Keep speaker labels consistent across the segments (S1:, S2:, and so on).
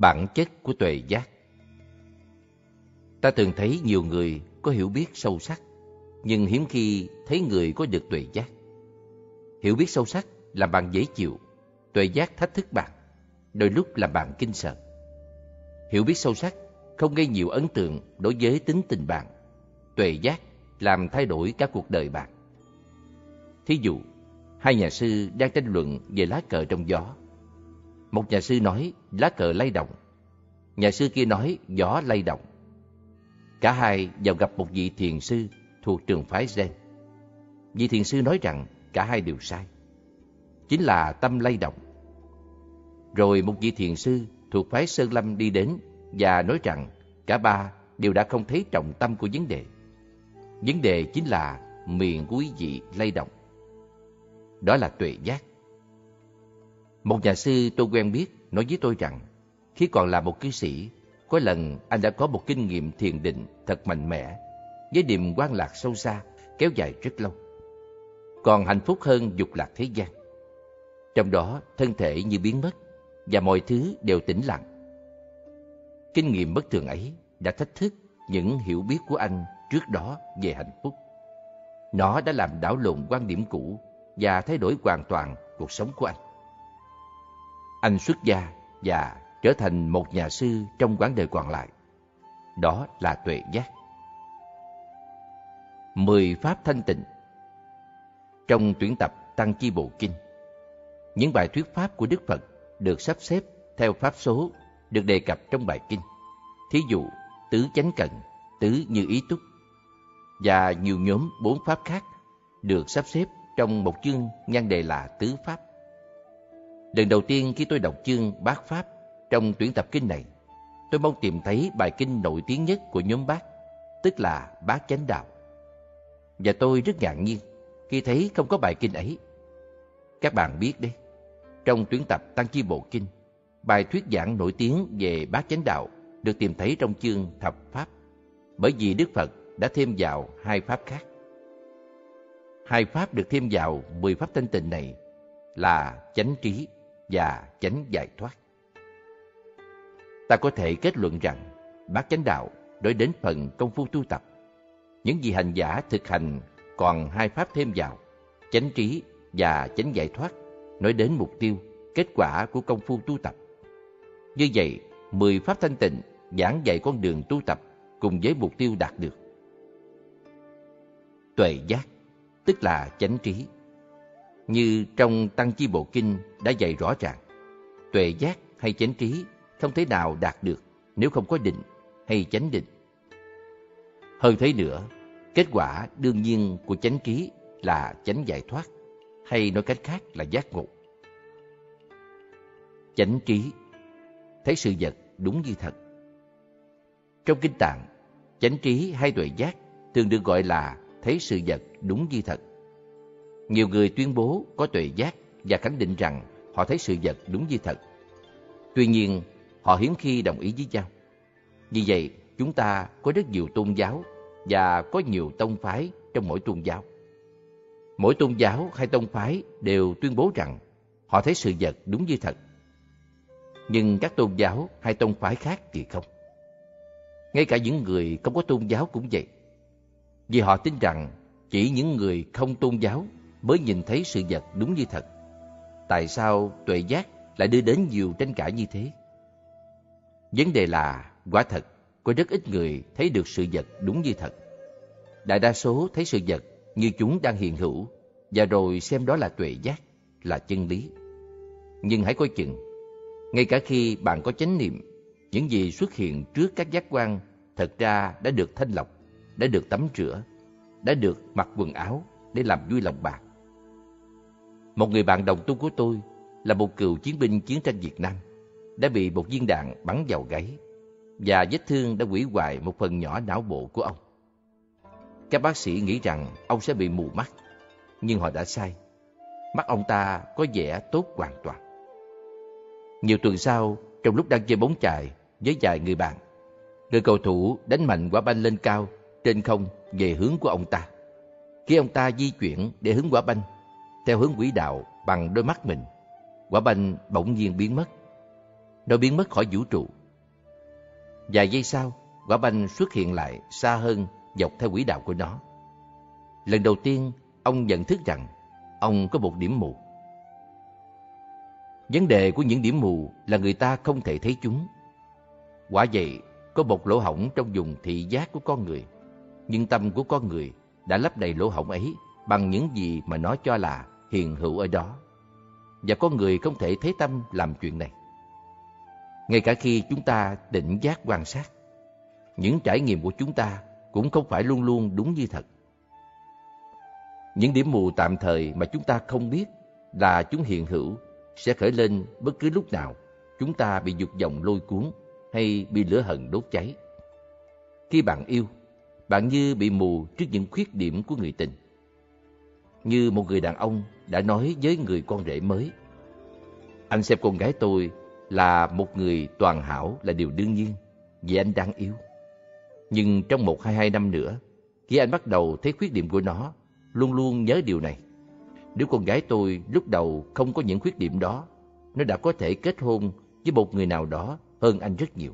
S1: Bản chất của tuệ giác Ta thường thấy nhiều người có hiểu biết sâu sắc, nhưng hiếm khi thấy người có được tuệ giác. Hiểu biết sâu sắc làm bạn dễ chịu, tuệ giác thách thức bạn, đôi lúc làm bạn kinh sợ. Hiểu biết sâu sắc không gây nhiều ấn tượng đối với tính tình bạn, tuệ giác làm thay đổi cả cuộc đời bạn. Thí dụ, hai nhà sư đang tranh luận về lá cờ trong gió một nhà sư nói, lá cờ lay động. Nhà sư kia nói, gió lay động. Cả hai vào gặp một vị thiền sư thuộc trường phái Zen. Vị thiền sư nói rằng, cả hai đều sai. Chính là tâm lay động. Rồi một vị thiền sư thuộc phái Sơn Lâm đi đến và nói rằng, cả ba đều đã không thấy trọng tâm của vấn đề. Vấn đề chính là miệng của quý vị lay động. Đó là tuệ giác. Một nhà sư tôi quen biết nói với tôi rằng, khi còn là một cư sĩ, có lần anh đã có một kinh nghiệm thiền định thật mạnh mẽ, với niềm quan lạc sâu xa, kéo dài rất lâu. Còn hạnh phúc hơn dục lạc thế gian. Trong đó, thân thể như biến mất, và mọi thứ đều tĩnh lặng. Kinh nghiệm bất thường ấy đã thách thức những hiểu biết của anh trước đó về hạnh phúc. Nó đã làm đảo lộn quan điểm cũ và thay đổi hoàn toàn cuộc sống của anh anh xuất gia và trở thành một nhà sư trong quãng đời còn lại. Đó là tuệ giác. Mười Pháp Thanh Tịnh Trong tuyển tập Tăng Chi Bộ Kinh, những bài thuyết Pháp của Đức Phật được sắp xếp theo Pháp số được đề cập trong bài Kinh. Thí dụ, tứ chánh cận, tứ như ý túc, và nhiều nhóm bốn Pháp khác được sắp xếp trong một chương nhan đề là Tứ Pháp. Lần đầu tiên khi tôi đọc chương Bát Pháp trong tuyển tập kinh này, tôi mong tìm thấy bài kinh nổi tiếng nhất của nhóm Bát, tức là Bát Chánh Đạo. Và tôi rất ngạc nhiên khi thấy không có bài kinh ấy. Các bạn biết đấy, trong tuyển tập Tăng Chi Bộ Kinh, bài thuyết giảng nổi tiếng về Bát Chánh Đạo được tìm thấy trong chương Thập Pháp, bởi vì Đức Phật đã thêm vào hai Pháp khác. Hai Pháp được thêm vào mười Pháp thanh tịnh này là chánh trí và chánh giải thoát. Ta có thể kết luận rằng bát chánh đạo đối đến phần công phu tu tập. Những gì hành giả thực hành còn hai pháp thêm vào, chánh trí và chánh giải thoát, nói đến mục tiêu, kết quả của công phu tu tập. Như vậy, mười pháp thanh tịnh giảng dạy con đường tu tập cùng với mục tiêu đạt được. Tuệ giác, tức là chánh trí như trong Tăng Chi Bộ Kinh đã dạy rõ ràng, tuệ giác hay chánh trí không thể nào đạt được nếu không có định hay chánh định. Hơn thế nữa, kết quả đương nhiên của chánh trí là chánh giải thoát, hay nói cách khác là giác ngộ. Chánh trí, thấy sự vật đúng như thật. Trong kinh tạng, chánh trí hay tuệ giác thường được gọi là thấy sự vật đúng như thật. Nhiều người tuyên bố có tuệ giác và khẳng định rằng họ thấy sự vật đúng như thật. Tuy nhiên, họ hiếm khi đồng ý với nhau. Vì vậy, chúng ta có rất nhiều tôn giáo và có nhiều tông phái trong mỗi tôn giáo. Mỗi tôn giáo hay tông phái đều tuyên bố rằng họ thấy sự vật đúng như thật. Nhưng các tôn giáo hay tông phái khác thì không. Ngay cả những người không có tôn giáo cũng vậy. Vì họ tin rằng chỉ những người không tôn giáo mới nhìn thấy sự vật đúng như thật. Tại sao tuệ giác lại đưa đến nhiều tranh cãi như thế? Vấn đề là, quả thật, có rất ít người thấy được sự vật đúng như thật. Đại đa số thấy sự vật như chúng đang hiện hữu, và rồi xem đó là tuệ giác, là chân lý. Nhưng hãy coi chừng, ngay cả khi bạn có chánh niệm, những gì xuất hiện trước các giác quan thật ra đã được thanh lọc, đã được tắm rửa, đã được mặc quần áo để làm vui lòng bạn. Một người bạn đồng tu của tôi là một cựu chiến binh chiến tranh Việt Nam, đã bị một viên đạn bắn vào gáy và vết thương đã hủy hoại một phần nhỏ não bộ của ông. Các bác sĩ nghĩ rằng ông sẽ bị mù mắt, nhưng họ đã sai. Mắt ông ta có vẻ tốt hoàn toàn. Nhiều tuần sau, trong lúc đang chơi bóng chày với vài người bạn, người cầu thủ đánh mạnh quả banh lên cao trên không về hướng của ông ta. Khi ông ta di chuyển để hướng quả banh theo hướng quỹ đạo bằng đôi mắt mình, quả banh bỗng nhiên biến mất. Nó biến mất khỏi vũ trụ. Vài giây sau, quả banh xuất hiện lại xa hơn dọc theo quỹ đạo của nó. Lần đầu tiên, ông nhận thức rằng ông có một điểm mù. Vấn đề của những điểm mù là người ta không thể thấy chúng. Quả vậy, có một lỗ hổng trong vùng thị giác của con người. Nhưng tâm của con người đã lấp đầy lỗ hổng ấy bằng những gì mà nó cho là hiện hữu ở đó. Và con người không thể thấy tâm làm chuyện này. Ngay cả khi chúng ta định giác quan sát, những trải nghiệm của chúng ta cũng không phải luôn luôn đúng như thật. Những điểm mù tạm thời mà chúng ta không biết là chúng hiện hữu sẽ khởi lên bất cứ lúc nào chúng ta bị dục vọng lôi cuốn hay bị lửa hận đốt cháy. Khi bạn yêu, bạn như bị mù trước những khuyết điểm của người tình. Như một người đàn ông đã nói với người con rể mới. Anh xem con gái tôi là một người toàn hảo là điều đương nhiên vì anh đang yêu. Nhưng trong một hai hai năm nữa, khi anh bắt đầu thấy khuyết điểm của nó, luôn luôn nhớ điều này. Nếu con gái tôi lúc đầu không có những khuyết điểm đó, nó đã có thể kết hôn với một người nào đó hơn anh rất nhiều.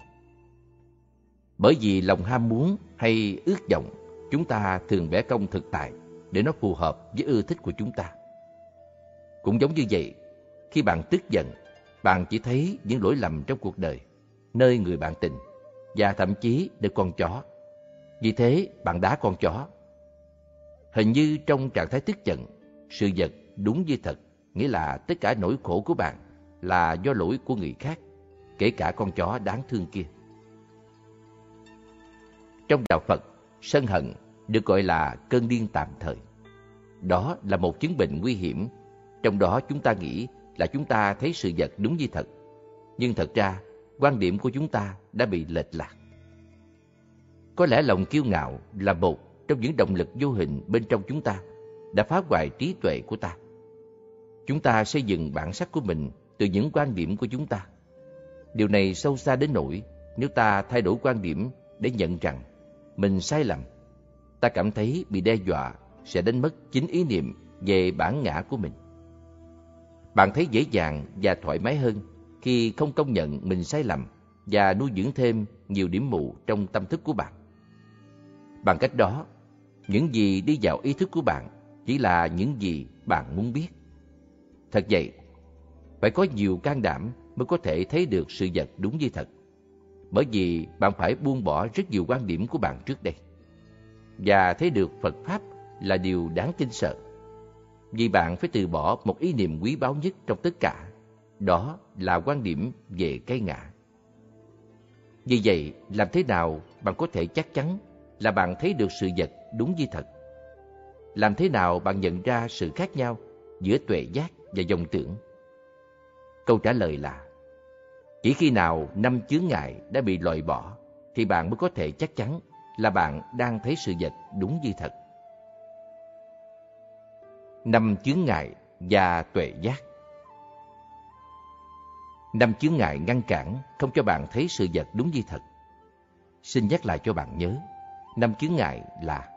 S1: Bởi vì lòng ham muốn hay ước vọng, chúng ta thường bẻ công thực tại để nó phù hợp với ưa thích của chúng ta. Cũng giống như vậy, khi bạn tức giận, bạn chỉ thấy những lỗi lầm trong cuộc đời, nơi người bạn tình, và thậm chí nơi con chó. Vì thế, bạn đá con chó. Hình như trong trạng thái tức giận, sự vật đúng như thật, nghĩa là tất cả nỗi khổ của bạn là do lỗi của người khác, kể cả con chó đáng thương kia. Trong đạo Phật, sân hận được gọi là cơn điên tạm thời. Đó là một chứng bệnh nguy hiểm, trong đó chúng ta nghĩ là chúng ta thấy sự vật đúng như thật. Nhưng thật ra, quan điểm của chúng ta đã bị lệch lạc. Có lẽ lòng kiêu ngạo là một trong những động lực vô hình bên trong chúng ta đã phá hoại trí tuệ của ta. Chúng ta xây dựng bản sắc của mình từ những quan điểm của chúng ta. Điều này sâu xa đến nỗi nếu ta thay đổi quan điểm để nhận rằng mình sai lầm, ta cảm thấy bị đe dọa sẽ đánh mất chính ý niệm về bản ngã của mình. Bạn thấy dễ dàng và thoải mái hơn khi không công nhận mình sai lầm và nuôi dưỡng thêm nhiều điểm mù trong tâm thức của bạn. Bằng cách đó, những gì đi vào ý thức của bạn chỉ là những gì bạn muốn biết. Thật vậy, phải có nhiều can đảm mới có thể thấy được sự vật đúng như thật. Bởi vì bạn phải buông bỏ rất nhiều quan điểm của bạn trước đây. Và thấy được Phật Pháp là điều đáng kinh sợ. Vì bạn phải từ bỏ một ý niệm quý báu nhất trong tất cả. Đó là quan điểm về cái ngã. Vì vậy, làm thế nào bạn có thể chắc chắn là bạn thấy được sự vật đúng như thật? Làm thế nào bạn nhận ra sự khác nhau giữa tuệ giác và dòng tưởng? Câu trả lời là chỉ khi nào năm chướng ngại đã bị loại bỏ thì bạn mới có thể chắc chắn là bạn đang thấy sự vật đúng như thật. Năm chướng ngại và tuệ giác Năm chướng ngại ngăn cản không cho bạn thấy sự vật đúng như thật. Xin nhắc lại cho bạn nhớ, năm chướng ngại là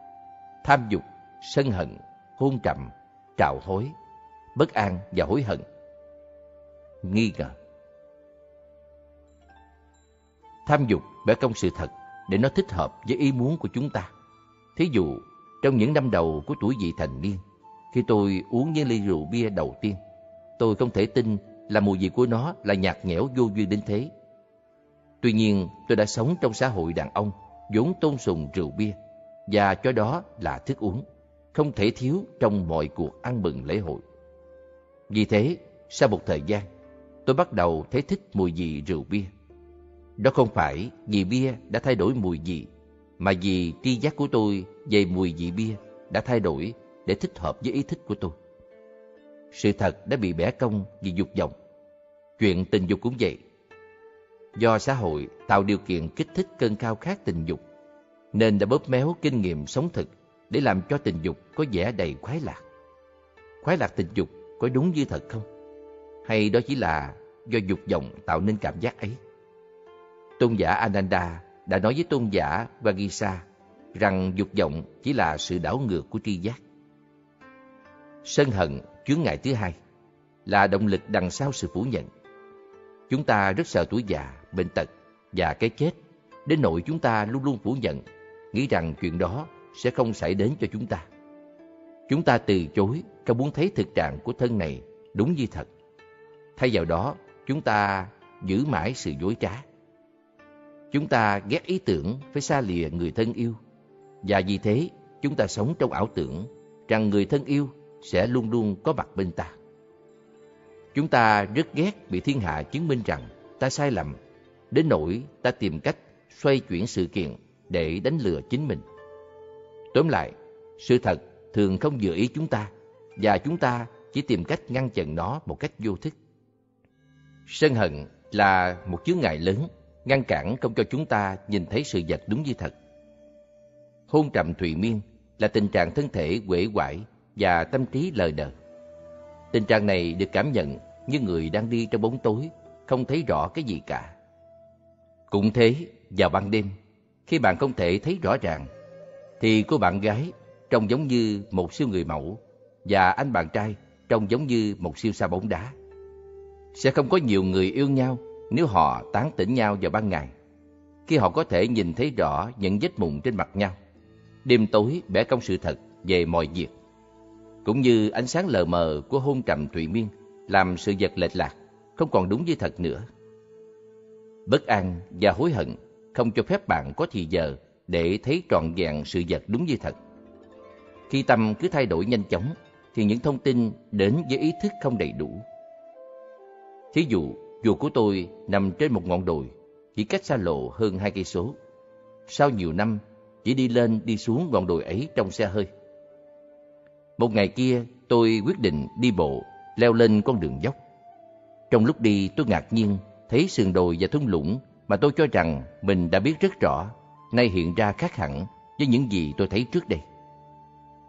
S1: tham dục, sân hận, hôn trầm, trào hối, bất an và hối hận. Nghi ngờ Tham dục bởi công sự thật để nó thích hợp với ý muốn của chúng ta. Thí dụ, trong những năm đầu của tuổi vị thành niên, khi tôi uống những ly rượu bia đầu tiên, tôi không thể tin là mùi vị của nó là nhạt nhẽo vô duyên đến thế. Tuy nhiên, tôi đã sống trong xã hội đàn ông, vốn tôn sùng rượu bia, và cho đó là thức uống. không thể thiếu trong mọi cuộc ăn mừng lễ hội. Vì thế, sau một thời gian, tôi bắt đầu thấy thích mùi vị rượu bia. Đó không phải vì bia đã thay đổi mùi vị, mà vì tri giác của tôi về mùi vị bia đã thay đổi để thích hợp với ý thích của tôi. Sự thật đã bị bẻ cong vì dục vọng. Chuyện tình dục cũng vậy. Do xã hội tạo điều kiện kích thích cơn khao khát tình dục, nên đã bóp méo kinh nghiệm sống thực để làm cho tình dục có vẻ đầy khoái lạc. Khoái lạc tình dục có đúng như thật không? Hay đó chỉ là do dục vọng tạo nên cảm giác ấy? Tôn giả Ananda đã nói với tôn giả Vagisa rằng dục vọng chỉ là sự đảo ngược của tri giác. Sân hận, chướng ngại thứ hai, là động lực đằng sau sự phủ nhận. Chúng ta rất sợ tuổi già, bệnh tật và cái chết, đến nỗi chúng ta luôn luôn phủ nhận, nghĩ rằng chuyện đó sẽ không xảy đến cho chúng ta. Chúng ta từ chối, không muốn thấy thực trạng của thân này đúng như thật. Thay vào đó, chúng ta giữ mãi sự dối trá. Chúng ta ghét ý tưởng phải xa lìa người thân yêu. Và vì thế, chúng ta sống trong ảo tưởng rằng người thân yêu sẽ luôn luôn có mặt bên ta. Chúng ta rất ghét bị thiên hạ chứng minh rằng ta sai lầm, đến nỗi ta tìm cách xoay chuyển sự kiện để đánh lừa chính mình. Tóm lại, sự thật thường không dự ý chúng ta và chúng ta chỉ tìm cách ngăn chặn nó một cách vô thức. Sân hận là một chướng ngại lớn, ngăn cản không cho chúng ta nhìn thấy sự vật đúng như thật. Hôn trầm thùy miên là tình trạng thân thể quể quải và tâm trí lờ đờ. Tình trạng này được cảm nhận như người đang đi trong bóng tối, không thấy rõ cái gì cả. Cũng thế, vào ban đêm, khi bạn không thể thấy rõ ràng, thì cô bạn gái trông giống như một siêu người mẫu và anh bạn trai trông giống như một siêu sao bóng đá. Sẽ không có nhiều người yêu nhau nếu họ tán tỉnh nhau vào ban ngày, khi họ có thể nhìn thấy rõ những vết mụn trên mặt nhau. Đêm tối bẻ cong sự thật về mọi việc, cũng như ánh sáng lờ mờ của hôn trầm thủy miên làm sự vật lệch lạc, không còn đúng như thật nữa. Bất an và hối hận không cho phép bạn có thì giờ để thấy trọn vẹn sự vật đúng như thật. Khi tâm cứ thay đổi nhanh chóng, thì những thông tin đến với ý thức không đầy đủ. Thí dụ, chùa của tôi nằm trên một ngọn đồi, chỉ cách xa lộ hơn hai cây số. Sau nhiều năm, chỉ đi lên đi xuống ngọn đồi ấy trong xe hơi. Một ngày kia, tôi quyết định đi bộ, leo lên con đường dốc. Trong lúc đi, tôi ngạc nhiên thấy sườn đồi và thung lũng mà tôi cho rằng mình đã biết rất rõ, nay hiện ra khác hẳn với những gì tôi thấy trước đây.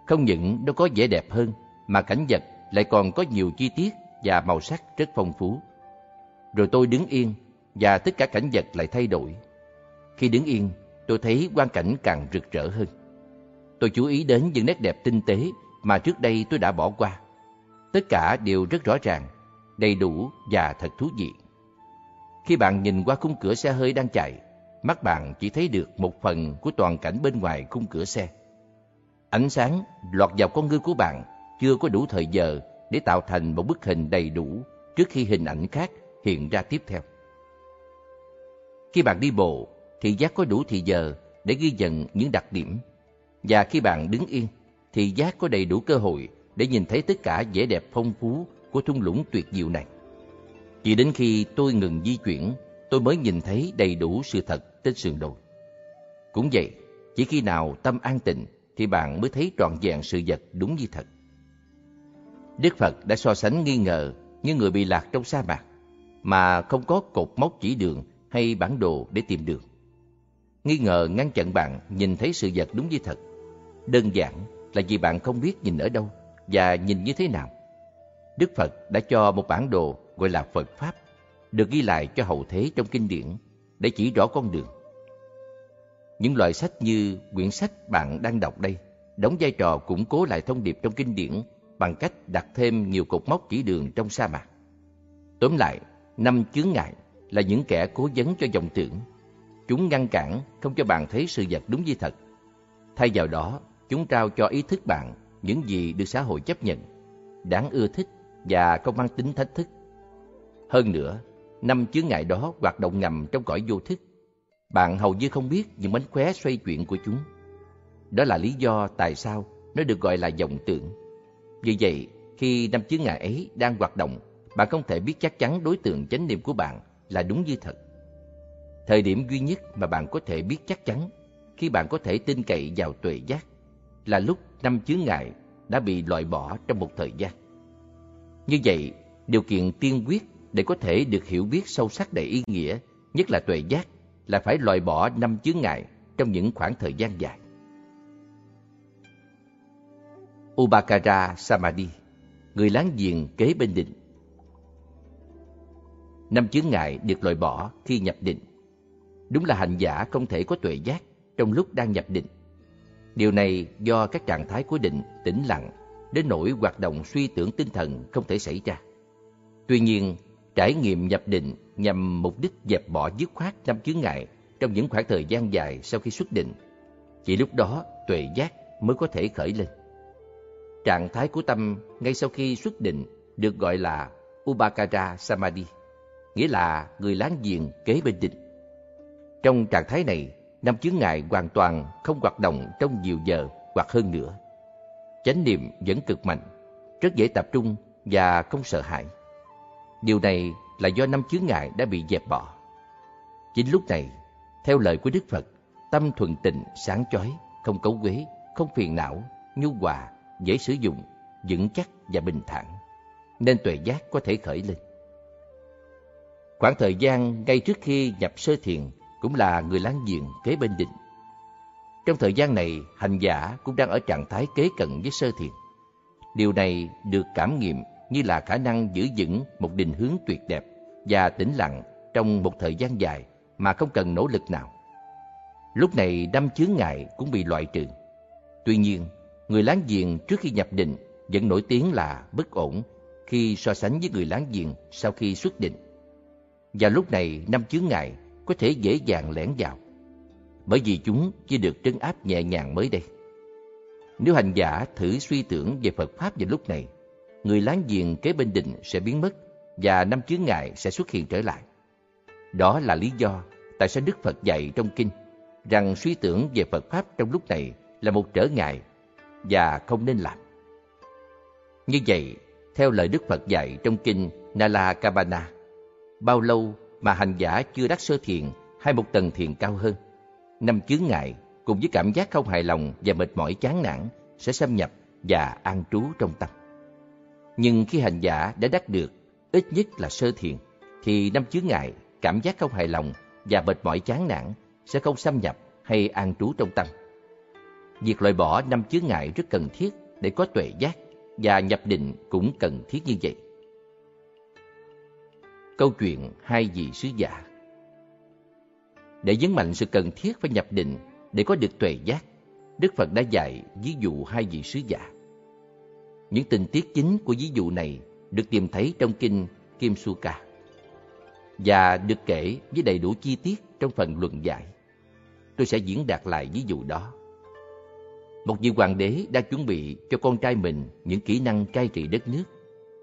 S1: Không những nó có vẻ đẹp hơn, mà cảnh vật lại còn có nhiều chi tiết và màu sắc rất phong phú. Rồi tôi đứng yên và tất cả cảnh vật lại thay đổi. Khi đứng yên, tôi thấy quang cảnh càng rực rỡ hơn. Tôi chú ý đến những nét đẹp tinh tế mà trước đây tôi đã bỏ qua. Tất cả đều rất rõ ràng, đầy đủ và thật thú vị. Khi bạn nhìn qua khung cửa xe hơi đang chạy, mắt bạn chỉ thấy được một phần của toàn cảnh bên ngoài khung cửa xe. Ánh sáng lọt vào con ngươi của bạn chưa có đủ thời giờ để tạo thành một bức hình đầy đủ trước khi hình ảnh khác hiện ra tiếp theo. Khi bạn đi bộ, thị giác có đủ thì giờ để ghi nhận những đặc điểm. Và khi bạn đứng yên, thị giác có đầy đủ cơ hội để nhìn thấy tất cả vẻ đẹp phong phú của thung lũng tuyệt diệu này. Chỉ đến khi tôi ngừng di chuyển, tôi mới nhìn thấy đầy đủ sự thật trên sườn đồi. Cũng vậy, chỉ khi nào tâm an tịnh thì bạn mới thấy trọn vẹn sự vật đúng như thật. Đức Phật đã so sánh nghi ngờ như người bị lạc trong sa mạc mà không có cột mốc chỉ đường hay bản đồ để tìm đường. Nghi ngờ ngăn chặn bạn nhìn thấy sự vật đúng như thật. Đơn giản là vì bạn không biết nhìn ở đâu và nhìn như thế nào. Đức Phật đã cho một bản đồ gọi là Phật Pháp, được ghi lại cho hậu thế trong kinh điển để chỉ rõ con đường. Những loại sách như quyển sách bạn đang đọc đây đóng vai trò củng cố lại thông điệp trong kinh điển bằng cách đặt thêm nhiều cột mốc chỉ đường trong sa mạc. Tóm lại, năm chướng ngại là những kẻ cố vấn cho dòng tưởng. Chúng ngăn cản không cho bạn thấy sự vật đúng như thật. Thay vào đó, chúng trao cho ý thức bạn những gì được xã hội chấp nhận, đáng ưa thích và không mang tính thách thức. Hơn nữa, năm chướng ngại đó hoạt động ngầm trong cõi vô thức. Bạn hầu như không biết những mánh khóe xoay chuyển của chúng. Đó là lý do tại sao nó được gọi là dòng tưởng. Vì vậy, khi năm chướng ngại ấy đang hoạt động, bạn không thể biết chắc chắn đối tượng chánh niệm của bạn là đúng như thật. Thời điểm duy nhất mà bạn có thể biết chắc chắn khi bạn có thể tin cậy vào tuệ giác là lúc năm chướng ngại đã bị loại bỏ trong một thời gian. Như vậy, điều kiện tiên quyết để có thể được hiểu biết sâu sắc đầy ý nghĩa, nhất là tuệ giác, là phải loại bỏ năm chướng ngại trong những khoảng thời gian dài. Ubakara Samadhi, người láng giềng kế bên định. Năm chướng ngại được loại bỏ khi nhập định. Đúng là hành giả không thể có tuệ giác trong lúc đang nhập định. Điều này do các trạng thái của định tĩnh lặng đến nỗi hoạt động suy tưởng tinh thần không thể xảy ra. Tuy nhiên, trải nghiệm nhập định nhằm mục đích dẹp bỏ dứt khoát năm chướng ngại trong những khoảng thời gian dài sau khi xuất định. Chỉ lúc đó tuệ giác mới có thể khởi lên. Trạng thái của tâm ngay sau khi xuất định được gọi là Ubakara Samadhi, nghĩa là người láng giềng kế bên địch. Trong trạng thái này, năm chướng ngại hoàn toàn không hoạt động trong nhiều giờ hoặc hơn nữa. Chánh niệm vẫn cực mạnh, rất dễ tập trung và không sợ hãi. Điều này là do năm chướng ngại đã bị dẹp bỏ. Chính lúc này, theo lời của Đức Phật, tâm thuần tịnh, sáng chói, không cấu quế, không phiền não, nhu hòa, dễ sử dụng, vững chắc và bình thản, nên tuệ giác có thể khởi lên. Khoảng thời gian ngay trước khi nhập sơ thiền cũng là người láng giềng kế bên định. Trong thời gian này, hành giả cũng đang ở trạng thái kế cận với sơ thiền. Điều này được cảm nghiệm như là khả năng giữ vững một định hướng tuyệt đẹp và tĩnh lặng trong một thời gian dài mà không cần nỗ lực nào. Lúc này năm chướng ngại cũng bị loại trừ. Tuy nhiên, người láng giềng trước khi nhập định vẫn nổi tiếng là bất ổn khi so sánh với người láng giềng sau khi xuất định. Và lúc này năm chướng ngại có thể dễ dàng lẻn vào, bởi vì chúng chỉ được trấn áp nhẹ nhàng mới đây. Nếu hành giả thử suy tưởng về Phật Pháp vào lúc này, người láng giềng kế bên định sẽ biến mất và năm chướng ngại sẽ xuất hiện trở lại. Đó là lý do tại sao Đức Phật dạy trong kinh rằng suy tưởng về Phật Pháp trong lúc này là một trở ngại và không nên làm. Như vậy, theo lời Đức Phật dạy trong kinh Nala Kabana, bao lâu mà hành giả chưa đắc sơ thiền hay một tầng thiền cao hơn, năm chướng ngại cùng với cảm giác không hài lòng và mệt mỏi chán nản sẽ xâm nhập và an trú trong tâm. Nhưng khi hành giả đã đắc được ít nhất là sơ thiền, thì năm chướng ngại, cảm giác không hài lòng và mệt mỏi chán nản sẽ không xâm nhập hay an trú trong tâm. Việc loại bỏ năm chướng ngại rất cần thiết để có tuệ giác và nhập định cũng cần thiết như vậy. Câu chuyện hai vị sứ giả Để nhấn mạnh sự cần thiết phải nhập định để có được tuệ giác, Đức Phật đã dạy ví dụ hai vị sứ giả. Những tình tiết chính của ví dụ này được tìm thấy trong kinh Kim Suka và được kể với đầy đủ chi tiết trong phần luận giải. Tôi sẽ diễn đạt lại ví dụ đó. Một vị hoàng đế đã chuẩn bị cho con trai mình những kỹ năng cai trị đất nước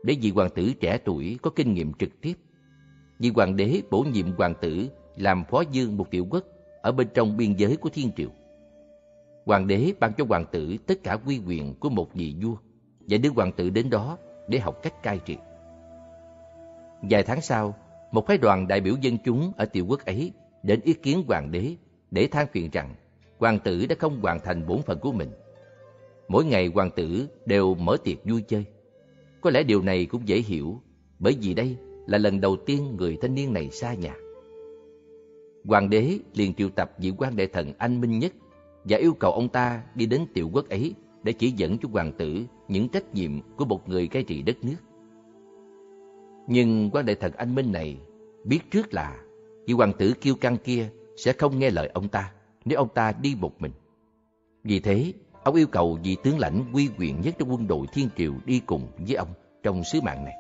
S1: để vị hoàng tử trẻ tuổi có kinh nghiệm trực tiếp. Vị hoàng đế bổ nhiệm hoàng tử làm phó dương một tiểu quốc ở bên trong biên giới của thiên triều. Hoàng đế ban cho hoàng tử tất cả quy quyền của một vị vua và đưa hoàng tử đến đó để học cách cai trị. Vài tháng sau, một phái đoàn đại biểu dân chúng ở tiểu quốc ấy đến ý kiến hoàng đế để than phiền rằng hoàng tử đã không hoàn thành bổn phận của mình. Mỗi ngày hoàng tử đều mở tiệc vui chơi. Có lẽ điều này cũng dễ hiểu, bởi vì đây là lần đầu tiên người thanh niên này xa nhà. Hoàng đế liền triệu tập vị quan đại thần anh minh nhất và yêu cầu ông ta đi đến tiểu quốc ấy để chỉ dẫn cho hoàng tử những trách nhiệm của một người cai trị đất nước. Nhưng quan đại thần anh minh này biết trước là vị hoàng tử kiêu căng kia sẽ không nghe lời ông ta nếu ông ta đi một mình. Vì thế, ông yêu cầu vị tướng lãnh quy quyền nhất trong quân đội thiên triều đi cùng với ông trong sứ mạng này.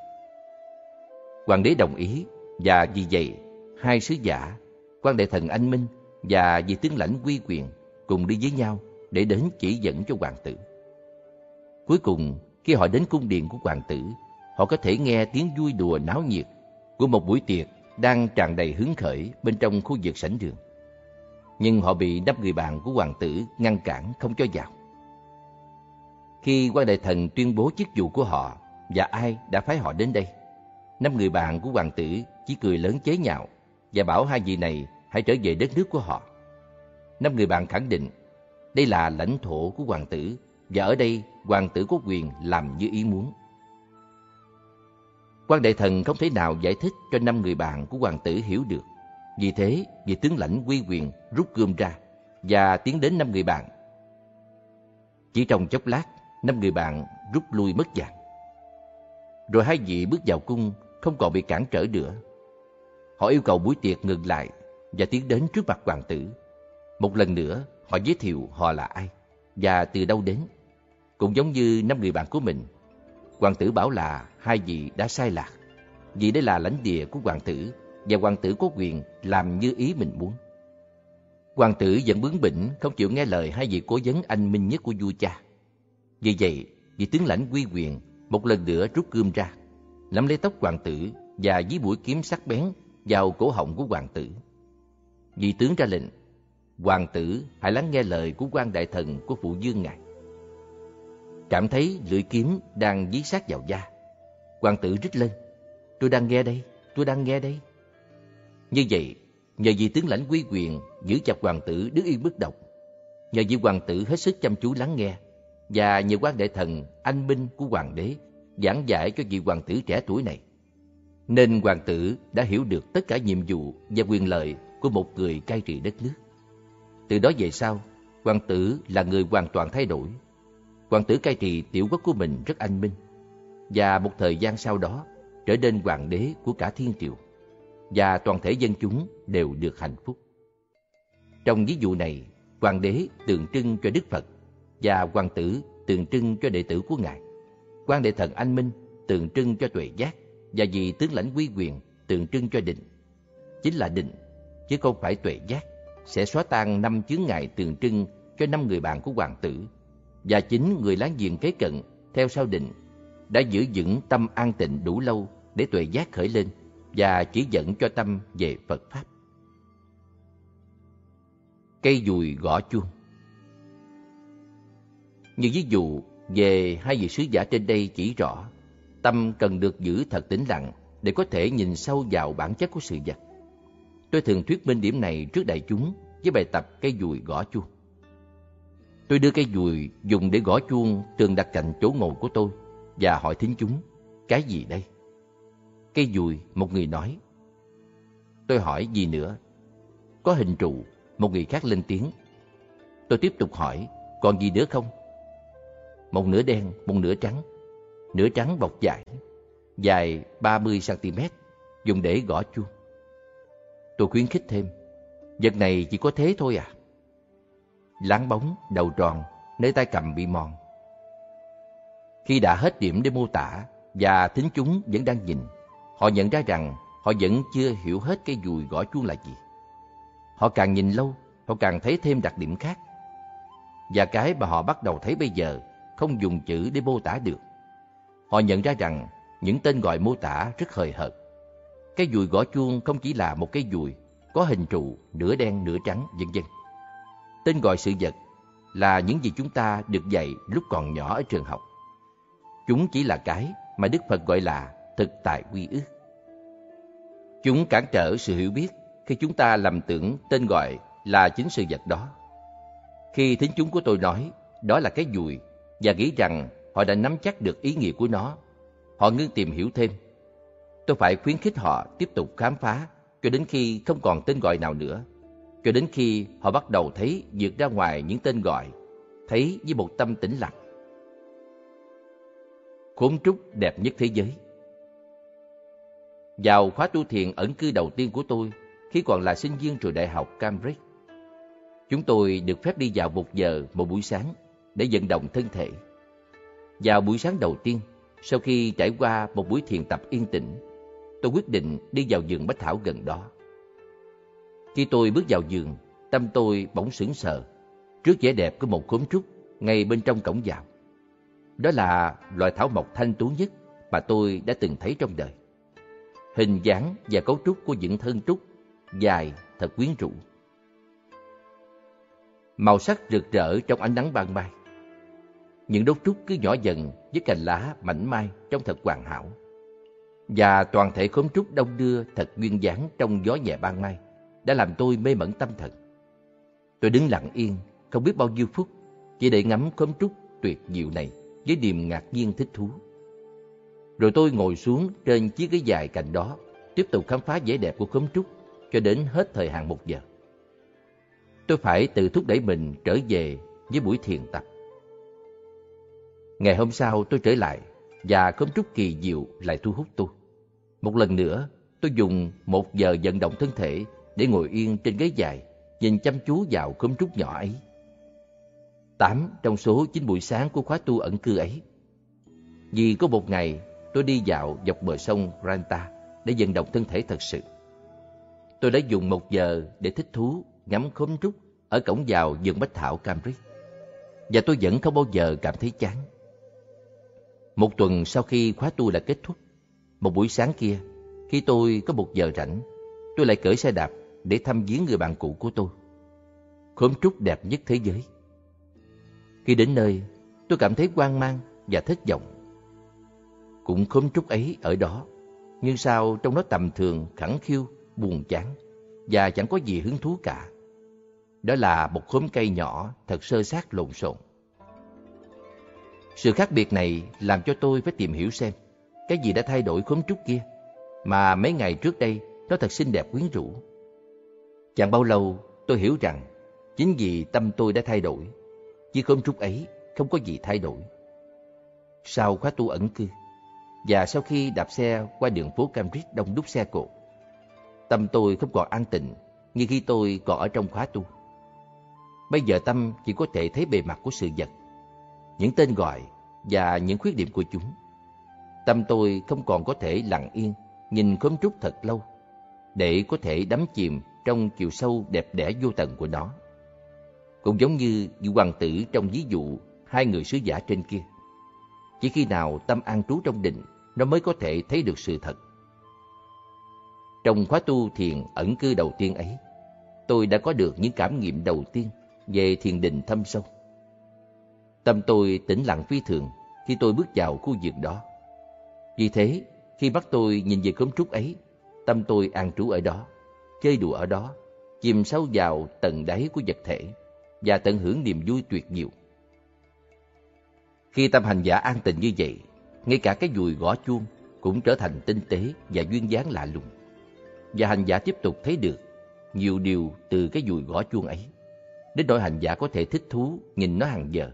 S1: Hoàng đế đồng ý và vì vậy hai sứ giả, quan đại thần anh minh và vị tướng lãnh quy quyền cùng đi với nhau để đến chỉ dẫn cho hoàng tử. Cuối cùng, khi họ đến cung điện của hoàng tử, họ có thể nghe tiếng vui đùa náo nhiệt của một buổi tiệc đang tràn đầy hứng khởi bên trong khu vực sảnh đường. Nhưng họ bị năm người bạn của hoàng tử ngăn cản không cho vào. Khi quan đại thần tuyên bố chức vụ của họ và ai đã phái họ đến đây, năm người bạn của hoàng tử chỉ cười lớn chế nhạo và bảo hai vị này hãy trở về đất nước của họ. Năm người bạn khẳng định đây là lãnh thổ của hoàng tử và ở đây hoàng tử có quyền làm như ý muốn. Quan đại thần không thể nào giải thích cho năm người bạn của hoàng tử hiểu được. Vì thế, vị tướng lãnh quy quyền rút gươm ra và tiến đến năm người bạn. Chỉ trong chốc lát, năm người bạn rút lui mất dạng. Rồi hai vị bước vào cung không còn bị cản trở nữa. Họ yêu cầu buổi tiệc ngừng lại và tiến đến trước mặt hoàng tử. Một lần nữa, họ giới thiệu họ là ai và từ đâu đến. Cũng giống như năm người bạn của mình, hoàng tử bảo là hai vị đã sai lạc. Vì đây là lãnh địa của hoàng tử và hoàng tử có quyền làm như ý mình muốn. Hoàng tử vẫn bướng bỉnh, không chịu nghe lời hai vị cố vấn anh minh nhất của vua cha. Vì vậy, vị tướng lãnh quy quyền một lần nữa rút gươm ra, nắm lấy tóc hoàng tử và dí mũi kiếm sắc bén vào cổ họng của hoàng tử. Vị tướng ra lệnh, hoàng tử hãy lắng nghe lời của quan đại thần của phụ dương ngài. Cảm thấy lưỡi kiếm đang dí sát vào da. Hoàng tử rít lên, tôi đang nghe đây, tôi đang nghe đây. Như vậy, nhờ vị tướng lãnh quy quyền giữ chặt hoàng tử đứng yên bất động, nhờ vị hoàng tử hết sức chăm chú lắng nghe và nhờ quan đại thần anh minh của hoàng đế giảng giải cho vị hoàng tử trẻ tuổi này nên hoàng tử đã hiểu được tất cả nhiệm vụ và quyền lợi của một người cai trị đất nước. Từ đó về sau, hoàng tử là người hoàn toàn thay đổi. Hoàng tử cai trị tiểu quốc của mình rất anh minh, và một thời gian sau đó trở nên hoàng đế của cả thiên triều, và toàn thể dân chúng đều được hạnh phúc. Trong ví dụ này, hoàng đế tượng trưng cho Đức Phật và hoàng tử tượng trưng cho đệ tử của ngài. Quan đệ thần anh minh tượng trưng cho tuệ giác và vì tướng lãnh quy quyền tượng trưng cho định. Chính là định, chứ không phải tuệ giác, sẽ xóa tan năm chướng ngại tượng trưng cho năm người bạn của hoàng tử. Và chính người láng giềng kế cận, theo sau định, đã giữ vững tâm an tịnh đủ lâu để tuệ giác khởi lên và chỉ dẫn cho tâm về Phật Pháp. Cây dùi gõ chuông Như ví dụ về hai vị sứ giả trên đây chỉ rõ Tâm cần được giữ thật tĩnh lặng để có thể nhìn sâu vào bản chất của sự vật. Tôi thường thuyết minh điểm này trước đại chúng với bài tập cây dùi gõ chuông. Tôi đưa cây dùi dùng để gõ chuông thường đặt cạnh chỗ ngồi của tôi và hỏi thính chúng, cái gì đây? Cây dùi, một người nói. Tôi hỏi gì nữa? Có hình trụ, một người khác lên tiếng. Tôi tiếp tục hỏi, còn gì nữa không? Một nửa đen, một nửa trắng nửa trắng bọc dài, dài 30cm, dùng để gõ chuông. Tôi khuyến khích thêm, vật này chỉ có thế thôi à? Láng bóng, đầu tròn, nơi tay cầm bị mòn. Khi đã hết điểm để mô tả và thính chúng vẫn đang nhìn, họ nhận ra rằng họ vẫn chưa hiểu hết cái dùi gõ chuông là gì. Họ càng nhìn lâu, họ càng thấy thêm đặc điểm khác. Và cái mà họ bắt đầu thấy bây giờ không dùng chữ để mô tả được. Họ nhận ra rằng những tên gọi mô tả rất hời hợt. Cái dùi gõ chuông không chỉ là một cái dùi, có hình trụ, nửa đen, nửa trắng, vân vân. Tên gọi sự vật là những gì chúng ta được dạy lúc còn nhỏ ở trường học. Chúng chỉ là cái mà Đức Phật gọi là thực tại quy ước. Chúng cản trở sự hiểu biết khi chúng ta lầm tưởng tên gọi là chính sự vật đó. Khi thính chúng của tôi nói đó là cái dùi và nghĩ rằng họ đã nắm chắc được ý nghĩa của nó. Họ ngưng tìm hiểu thêm. Tôi phải khuyến khích họ tiếp tục khám phá cho đến khi không còn tên gọi nào nữa. Cho đến khi họ bắt đầu thấy vượt ra ngoài những tên gọi, thấy với một tâm tĩnh lặng. Khốn trúc đẹp nhất thế giới Vào khóa tu thiền ẩn cư đầu tiên của tôi khi còn là sinh viên trường đại học Cambridge. Chúng tôi được phép đi vào một giờ một buổi sáng để vận động thân thể. Vào buổi sáng đầu tiên, sau khi trải qua một buổi thiền tập yên tĩnh, tôi quyết định đi vào vườn bách thảo gần đó. Khi tôi bước vào vườn, tâm tôi bỗng sững sờ trước vẻ đẹp của một khóm trúc ngay bên trong cổng vào. Đó là loài thảo mộc thanh tú nhất mà tôi đã từng thấy trong đời. Hình dáng và cấu trúc của những thân trúc dài thật quyến rũ. Màu sắc rực rỡ trong ánh nắng ban mai những đốt trúc cứ nhỏ dần với cành lá mảnh mai trông thật hoàn hảo. Và toàn thể khóm trúc đông đưa thật duyên dáng trong gió nhẹ ban mai đã làm tôi mê mẩn tâm thần. Tôi đứng lặng yên, không biết bao nhiêu phút, chỉ để ngắm khóm trúc tuyệt diệu này với niềm ngạc nhiên thích thú. Rồi tôi ngồi xuống trên chiếc ghế dài cạnh đó, tiếp tục khám phá vẻ đẹp của khóm trúc cho đến hết thời hạn một giờ. Tôi phải tự thúc đẩy mình trở về với buổi thiền tập. Ngày hôm sau tôi trở lại và khóm trúc kỳ diệu lại thu hút tôi. Một lần nữa, tôi dùng một giờ vận động thân thể để ngồi yên trên ghế dài, nhìn chăm chú vào khóm trúc nhỏ ấy. Tám trong số chín buổi sáng của khóa tu ẩn cư ấy. Vì có một ngày tôi đi dạo dọc bờ sông Ranta để vận động thân thể thật sự. Tôi đã dùng một giờ để thích thú ngắm khóm trúc ở cổng vào vườn bách thảo Cambridge. Và tôi vẫn không bao giờ cảm thấy chán. Một tuần sau khi khóa tu đã kết thúc, một buổi sáng kia, khi tôi có một giờ rảnh, tôi lại cởi xe đạp để thăm viếng người bạn cũ của tôi. Khóm trúc đẹp nhất thế giới. Khi đến nơi, tôi cảm thấy hoang mang và thất vọng. Cũng khóm trúc ấy ở đó, nhưng sao trong nó tầm thường, khẳng khiu, buồn chán và chẳng có gì hứng thú cả. Đó là một khóm cây nhỏ thật sơ sát lộn xộn. Sự khác biệt này làm cho tôi phải tìm hiểu xem cái gì đã thay đổi khóm trúc kia mà mấy ngày trước đây nó thật xinh đẹp quyến rũ. Chẳng bao lâu tôi hiểu rằng chính vì tâm tôi đã thay đổi, chứ khóm trúc ấy không có gì thay đổi. Sau khóa tu ẩn cư và sau khi đạp xe qua đường phố Cambridge đông đúc xe cộ, tâm tôi không còn an tịnh như khi tôi còn ở trong khóa tu. Bây giờ tâm chỉ có thể thấy bề mặt của sự vật, những tên gọi và những khuyết điểm của chúng. Tâm tôi không còn có thể lặng yên nhìn khóm trúc thật lâu để có thể đắm chìm trong chiều sâu đẹp đẽ vô tận của nó. Cũng giống như vị hoàng tử trong ví dụ hai người sứ giả trên kia. Chỉ khi nào tâm an trú trong định, nó mới có thể thấy được sự thật. Trong khóa tu thiền ẩn cư đầu tiên ấy, tôi đã có được những cảm nghiệm đầu tiên về thiền định thâm sâu. Tâm tôi tĩnh lặng phi thường khi tôi bước vào khu vực đó. Vì thế, khi bắt tôi nhìn về cấm trúc ấy, tâm tôi an trú ở đó, chơi đùa ở đó, chìm sâu vào tầng đáy của vật thể và tận hưởng niềm vui tuyệt diệu. Khi tâm hành giả an tịnh như vậy, ngay cả cái dùi gõ chuông cũng trở thành tinh tế và duyên dáng lạ lùng. Và hành giả tiếp tục thấy được nhiều điều từ cái dùi gõ chuông ấy. Đến nỗi hành giả có thể thích thú nhìn nó hàng giờ,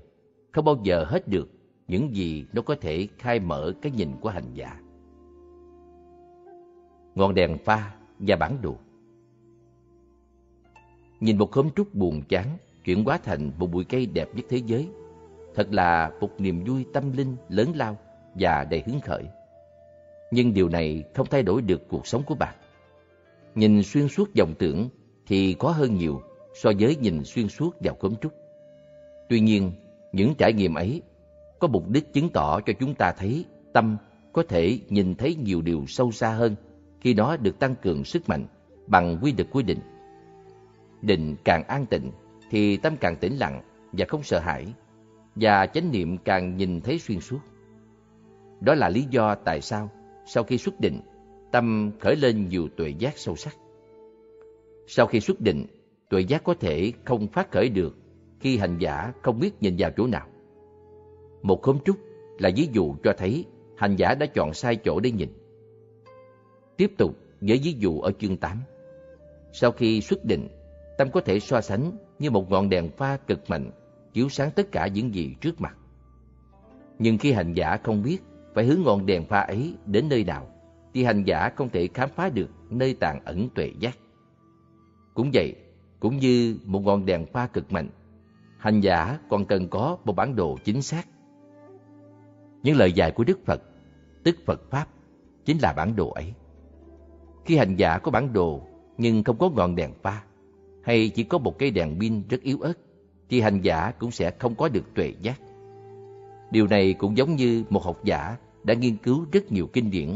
S1: không bao giờ hết được những gì nó có thể khai mở cái nhìn của hành giả. Ngọn đèn pha và bản đồ Nhìn một khóm trúc buồn chán chuyển hóa thành một bụi cây đẹp nhất thế giới. Thật là một niềm vui tâm linh lớn lao và đầy hứng khởi. Nhưng điều này không thay đổi được cuộc sống của bạn. Nhìn xuyên suốt dòng tưởng thì có hơn nhiều so với nhìn xuyên suốt vào khóm trúc. Tuy nhiên, những trải nghiệm ấy có mục đích chứng tỏ cho chúng ta thấy tâm có thể nhìn thấy nhiều điều sâu xa hơn khi nó được tăng cường sức mạnh bằng quy lực của định. Định càng an tịnh thì tâm càng tĩnh lặng và không sợ hãi, và chánh niệm càng nhìn thấy xuyên suốt. Đó là lý do tại sao sau khi xuất định, tâm khởi lên nhiều tuệ giác sâu sắc. Sau khi xuất định, tuệ giác có thể không phát khởi được khi hành giả không biết nhìn vào chỗ nào. Một khóm trúc là ví dụ cho thấy hành giả đã chọn sai chỗ để nhìn. Tiếp tục với ví dụ ở chương 8. Sau khi xuất định, tâm có thể so sánh như một ngọn đèn pha cực mạnh chiếu sáng tất cả những gì trước mặt. Nhưng khi hành giả không biết phải hướng ngọn đèn pha ấy đến nơi nào, thì hành giả không thể khám phá được nơi tàng ẩn tuệ giác. Cũng vậy, cũng như một ngọn đèn pha cực mạnh, hành giả còn cần có một bản đồ chính xác. Những lời dạy của Đức Phật, tức Phật Pháp, chính là bản đồ ấy. Khi hành giả có bản đồ nhưng không có ngọn đèn pha, hay chỉ có một cây đèn pin rất yếu ớt, thì hành giả cũng sẽ không có được tuệ giác. Điều này cũng giống như một học giả đã nghiên cứu rất nhiều kinh điển,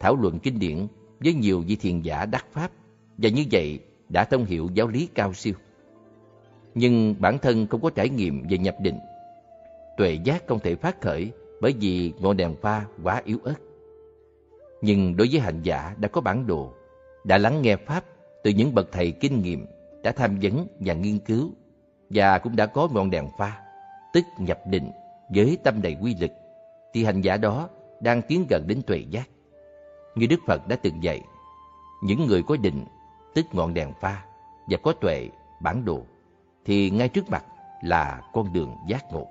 S1: thảo luận kinh điển với nhiều vị thiền giả đắc pháp, và như vậy đã thông hiểu giáo lý cao siêu. Nhưng bản thân không có trải nghiệm về nhập định. tuệ giác không thể phát khởi bởi vì ngọn đèn pha quá yếu ớt. Nhưng đối với hành giả đã có bản đồ, đã lắng nghe Pháp từ những bậc thầy kinh nghiệm, đã tham vấn và nghiên cứu, và cũng đã có ngọn đèn pha, tức nhập định với tâm đầy quy lực, thì hành giả đó đang tiến gần đến tuệ giác. Như Đức Phật đã từng dạy, những người có định, tức ngọn đèn pha, và có tuệ, bản đồ, thì ngay trước mặt là con đường giác ngộ.